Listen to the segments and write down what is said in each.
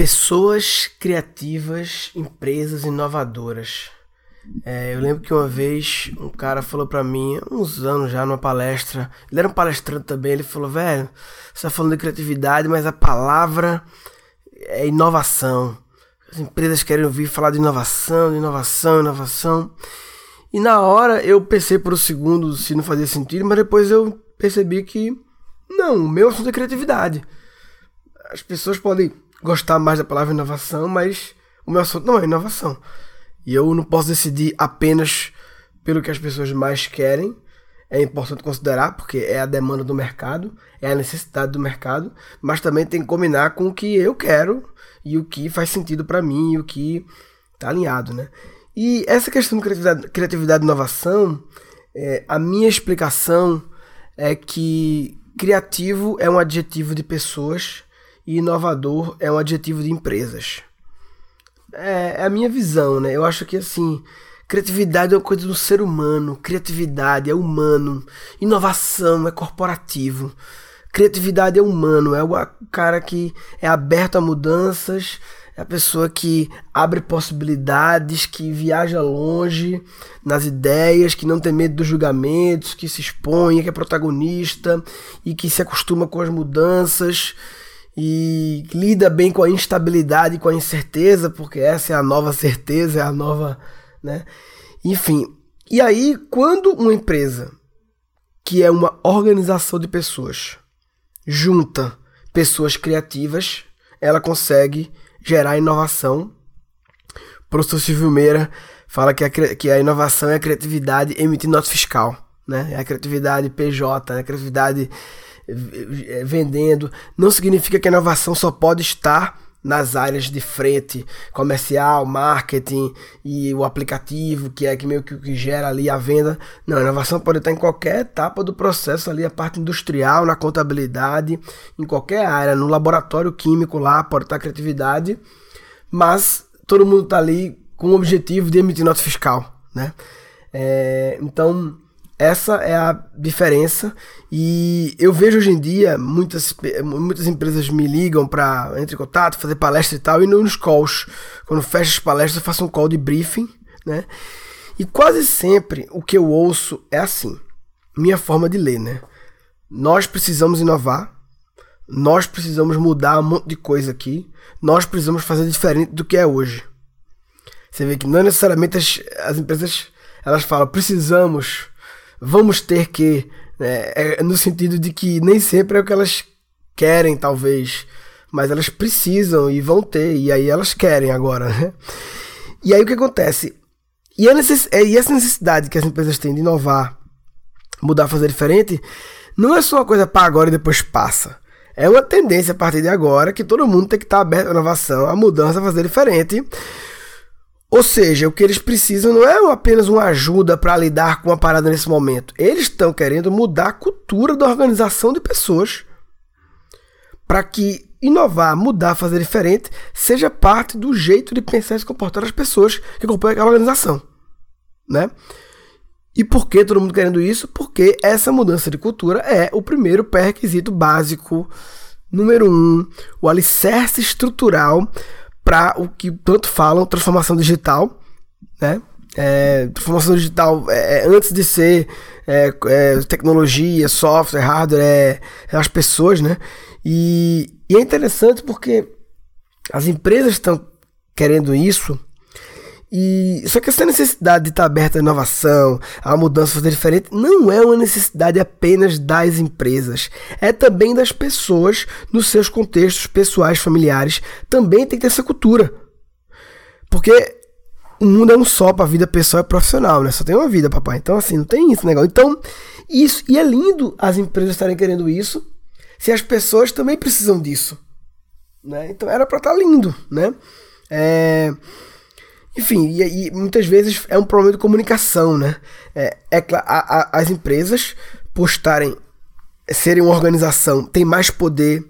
Pessoas criativas, empresas inovadoras. É, eu lembro que uma vez um cara falou para mim, uns anos já, numa palestra, ele era um palestrante também, ele falou, velho, você tá falando de criatividade, mas a palavra é inovação. As empresas querem ouvir falar de inovação, de inovação, inovação. E na hora eu pensei por um segundo se não fazia sentido, mas depois eu percebi que não, o meu assunto é criatividade. As pessoas podem gostar mais da palavra inovação, mas o meu assunto não é inovação. E eu não posso decidir apenas pelo que as pessoas mais querem. É importante considerar, porque é a demanda do mercado, é a necessidade do mercado, mas também tem que combinar com o que eu quero e o que faz sentido para mim e o que está alinhado, né? E essa questão de criatividade, criatividade e inovação, é, a minha explicação é que criativo é um adjetivo de pessoas e inovador é um adjetivo de empresas. É, é a minha visão, né? Eu acho que assim, criatividade é uma coisa do ser humano, criatividade é humano, inovação é corporativo. Criatividade é humano, é o cara que é aberto a mudanças, é a pessoa que abre possibilidades, que viaja longe nas ideias, que não tem medo dos julgamentos, que se expõe, que é protagonista e que se acostuma com as mudanças e lida bem com a instabilidade com a incerteza, porque essa é a nova certeza, é a nova, né? Enfim. E aí, quando uma empresa que é uma organização de pessoas junta pessoas criativas, ela consegue gerar inovação. O professor Silvio Meira fala que a, que a inovação é a criatividade emitindo nota fiscal, né? É a criatividade PJ, é a criatividade vendendo. Não significa que a inovação só pode estar nas áreas de frente comercial, marketing e o aplicativo, que é que meio que, que gera ali a venda. Não, a inovação pode estar em qualquer etapa do processo ali, a parte industrial, na contabilidade, em qualquer área, no laboratório químico lá, pode estar a criatividade, mas todo mundo está ali com o objetivo de emitir nota fiscal, né? É, então, essa é a diferença e eu vejo hoje em dia muitas, muitas empresas me ligam para entrar em contato, fazer palestra e tal, e nos calls, quando fecho as palestras, eu faço um call de briefing, né? E quase sempre o que eu ouço é assim, minha forma de ler, né? Nós precisamos inovar, nós precisamos mudar um monte de coisa aqui, nós precisamos fazer diferente do que é hoje. Você vê que não necessariamente as, as empresas elas falam precisamos vamos ter que, né, é, no sentido de que nem sempre é o que elas querem, talvez, mas elas precisam e vão ter, e aí elas querem agora, né? E aí o que acontece? E, necess... É, e essa necessidade que as empresas têm de inovar, mudar, fazer diferente, não é só uma coisa para agora e depois passa. É uma tendência a partir de agora que todo mundo tem que estar aberto à inovação, à mudança, a fazer diferente. Ou seja, o que eles precisam não é apenas uma ajuda para lidar com a parada nesse momento. Eles estão querendo mudar a cultura da organização de pessoas para que inovar, mudar, fazer diferente seja parte do jeito de pensar e se comportar das pessoas que compõem aquela organização, né? E por que todo mundo querendo isso? Porque essa mudança de cultura é o primeiro pré-requisito básico, número um, o alicerce estrutural para o que tanto falam, transformação digital, né? É, transformação digital é, é, antes de ser é, é, tecnologia, software, hardware, é, é, as pessoas, né? E, e é interessante porque as empresas estão querendo isso e só que essa necessidade de estar aberta à inovação, à mudança, fazer diferente, não é uma necessidade apenas das empresas, é também das pessoas nos seus contextos pessoais, familiares, também tem que ter essa cultura. Porque o mundo é um só para a vida pessoal e profissional, né? Só tem uma vida, papai. Então assim, não tem isso negócio. Então, isso e é lindo as empresas estarem querendo isso, se as pessoas também precisam disso, né? Então era para estar tá lindo, né? É enfim, e, e, muitas vezes é um problema de comunicação, né? É, é a, a, as empresas, por estarem, serem uma organização, têm mais poder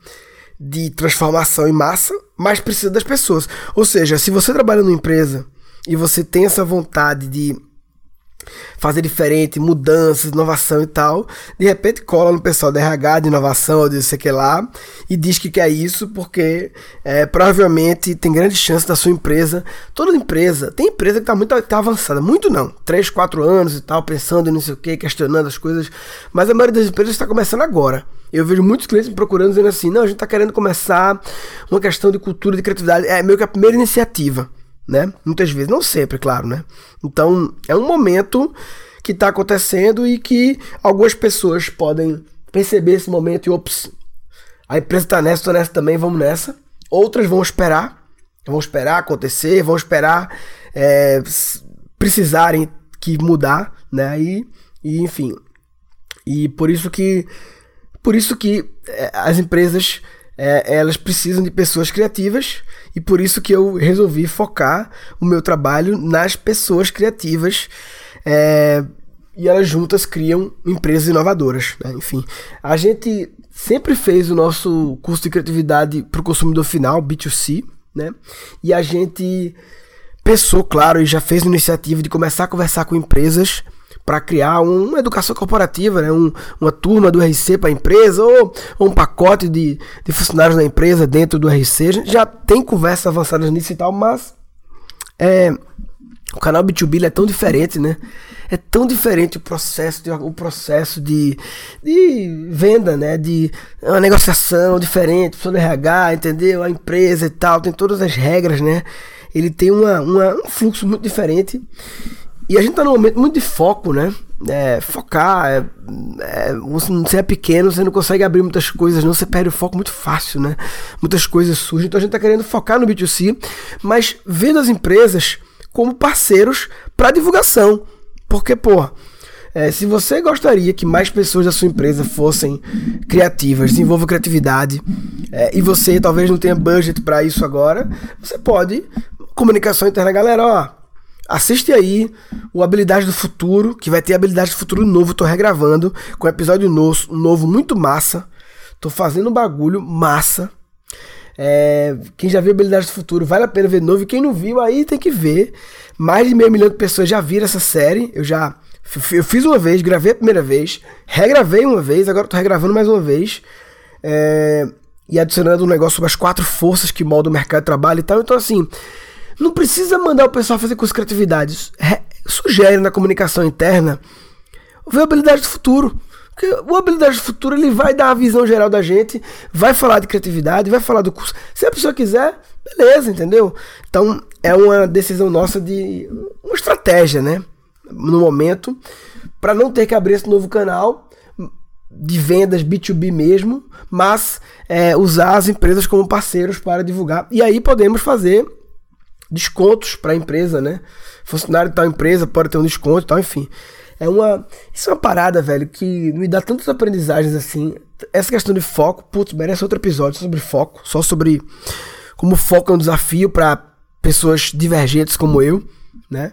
de transformação em massa, mas precisa das pessoas. Ou seja, se você trabalha numa empresa e você tem essa vontade de fazer diferente, mudanças, inovação e tal. De repente cola no pessoal da RH de inovação ou de sei que lá e diz que quer isso porque é, provavelmente tem grande chance da sua empresa. Toda empresa, tem empresa que está muito tá avançada, muito não, 3, 4 anos e tal, pensando em não sei o que, questionando as coisas, mas a maioria das empresas está começando agora. Eu vejo muitos clientes me procurando dizendo assim: não, a gente está querendo começar uma questão de cultura de criatividade. É meio que a primeira iniciativa né? Muitas vezes, não sempre, claro, né? Então, é um momento que está acontecendo e que algumas pessoas podem perceber esse momento e, ops, a empresa está nessa, estou nessa também, vamos nessa. Outras vão esperar, vão esperar acontecer, vão esperar é, precisarem que mudar, né? E, e enfim, e por isso que por isso que é, as empresas é, elas precisam de pessoas criativas e por isso que eu resolvi focar o meu trabalho nas pessoas criativas é, e elas juntas criam empresas inovadoras. Né? Enfim, a gente sempre fez o nosso curso de criatividade para o consumidor final, B2C, né? e a gente pensou, claro, e já fez a iniciativa de começar a conversar com empresas para criar uma educação corporativa, né? Um, uma turma do RC para a empresa ou, ou, um pacote de, de funcionários da empresa dentro do RC. Já tem conversas avançadas nisso e tal, mas é, o canal B2B é tão diferente, né? É tão diferente o processo de, o processo de, de venda, né? De uma negociação diferente, pessoa do RH, entendeu? A empresa e tal, tem todas as regras, né? Ele tem uma, uma um fluxo muito diferente. E a gente tá num momento muito de foco, né? É, focar, é, é, você é pequeno, você não consegue abrir muitas coisas, não, você perde o foco muito fácil, né? Muitas coisas surgem, então a gente tá querendo focar no B2C, mas vendo as empresas como parceiros para divulgação. Porque, pô, é, se você gostaria que mais pessoas da sua empresa fossem criativas, desenvolvam criatividade, é, e você talvez não tenha budget para isso agora, você pode, comunicação interna, galera, ó Assiste aí o Habilidade do Futuro, que vai ter Habilidade do Futuro novo, tô regravando, com episódio novo, novo muito massa. Tô fazendo um bagulho massa. É, quem já viu Habilidade do Futuro, vale a pena ver novo. E quem não viu, aí tem que ver. Mais de meio milhão de pessoas já viram essa série. Eu já eu fiz uma vez, gravei a primeira vez, regravei uma vez, agora tô regravando mais uma vez. É, e adicionando um negócio sobre as quatro forças que moldam o mercado de trabalho e tal. Então, assim, não precisa mandar o pessoal fazer curso de criatividade. Sugere na comunicação interna ver a habilidade do futuro. Porque o habilidade do futuro ele vai dar a visão geral da gente, vai falar de criatividade, vai falar do curso. Se a pessoa quiser, beleza, entendeu? Então é uma decisão nossa de uma estratégia, né? No momento, para não ter que abrir esse novo canal de vendas B2B mesmo, mas é, usar as empresas como parceiros para divulgar. E aí podemos fazer descontos para a empresa, né? Funcionário de tal empresa pode ter um desconto e tal, enfim. É uma. Isso é uma parada, velho, que me dá tantas aprendizagens assim. Essa questão de foco, putz, merece outro episódio sobre foco, só sobre como foco é um desafio para pessoas divergentes como eu, né?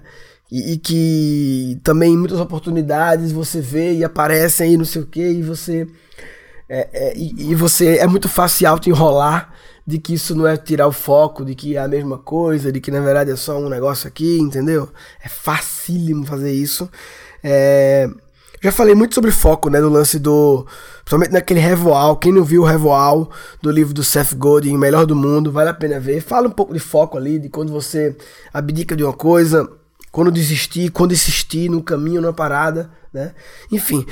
E, e, que também muitas oportunidades você vê e aparecem aí, não sei o que, e você. É, é, e, e, você é muito fácil auto enrolar de que isso não é tirar o foco, de que é a mesma coisa, de que na verdade é só um negócio aqui, entendeu? É facílimo fazer isso. É... Já falei muito sobre foco, né? Do lance do. Principalmente naquele Revoal. Quem não viu o Revoal do livro do Seth Godin, Melhor do Mundo, vale a pena ver. Fala um pouco de foco ali, de quando você abdica de uma coisa, quando desistir, quando insistir no caminho, numa parada, né? Enfim.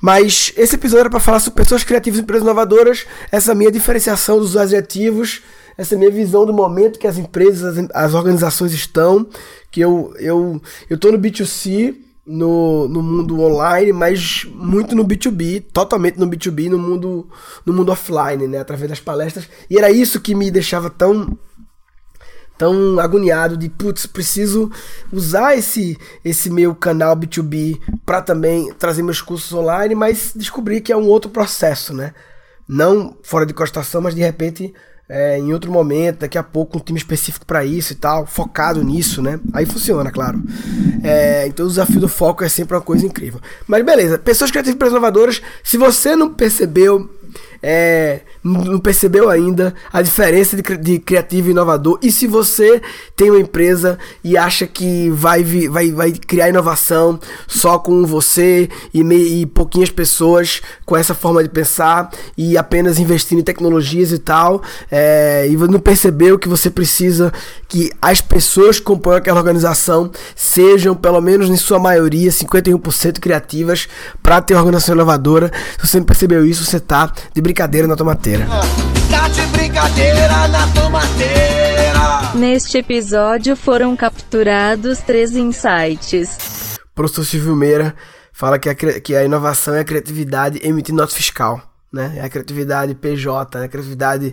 Mas esse episódio era para falar sobre pessoas criativas e empresas inovadoras, essa minha diferenciação dos adjetivos, essa minha visão do momento que as empresas, as, as organizações estão, que eu eu eu tô no B2C, no, no mundo online, mas muito no B2B, totalmente no B2B, no mundo no mundo offline, né, através das palestras. E era isso que me deixava tão tão agoniado de putz, preciso usar esse esse meu canal B2B para também trazer meus cursos online, mas descobri que é um outro processo, né? Não fora de costação, mas de repente é, em outro momento, daqui a pouco um time específico para isso e tal, focado nisso, né? Aí funciona, claro. É, então o desafio do foco é sempre uma coisa incrível. Mas beleza, pessoas criativas e inovadoras, se você não percebeu é, não percebeu ainda a diferença de, de, criativo e inovador. E se você tem uma empresa e acha que vai, vai, vai criar inovação só com você e, me, e pouquinhas pessoas com essa forma de pensar e apenas investindo em tecnologias e tal, é, e não percebeu que você precisa que as pessoas que compõem aquela organização sejam, pelo menos em sua maioria, 51% criativas para ter uma organização inovadora. Se você não percebeu isso, você tá de brincadeira na tomateira. Tá de brincadeira na tomateira. Neste episódio foram capturados três insights. professor Silvio Meira fala que a, que a inovação é a criatividade emitindo nota fiscal. Né? É a criatividade PJ, é a criatividade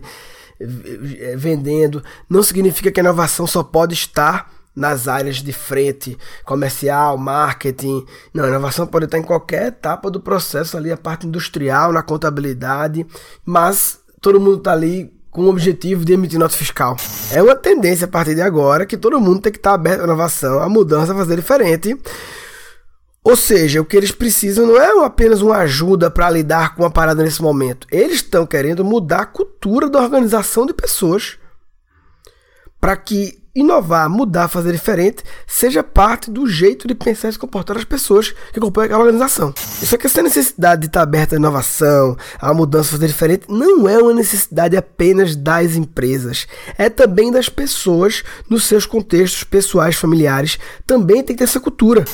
eh, vendendo. Não significa que a inovação só pode estar nas áreas de frente, comercial, marketing. Não, a inovação pode estar em qualquer etapa do processo ali, a parte industrial, na contabilidade, mas todo mundo está ali com o objetivo de emitir nota fiscal. É uma tendência a partir de agora que todo mundo tem que estar aberto à inovação, à mudança, a fazer diferente. Ou seja, o que eles precisam não é apenas uma ajuda para lidar com a parada nesse momento. Eles estão querendo mudar a cultura da organização de pessoas para que inovar, mudar, fazer diferente, seja parte do jeito de pensar e se comportar das pessoas que compõem aquela organização. Só que essa necessidade de estar aberta à inovação, à mudança, fazer diferente, não é uma necessidade apenas das empresas, é também das pessoas nos seus contextos pessoais, familiares, também tem que ter essa cultura.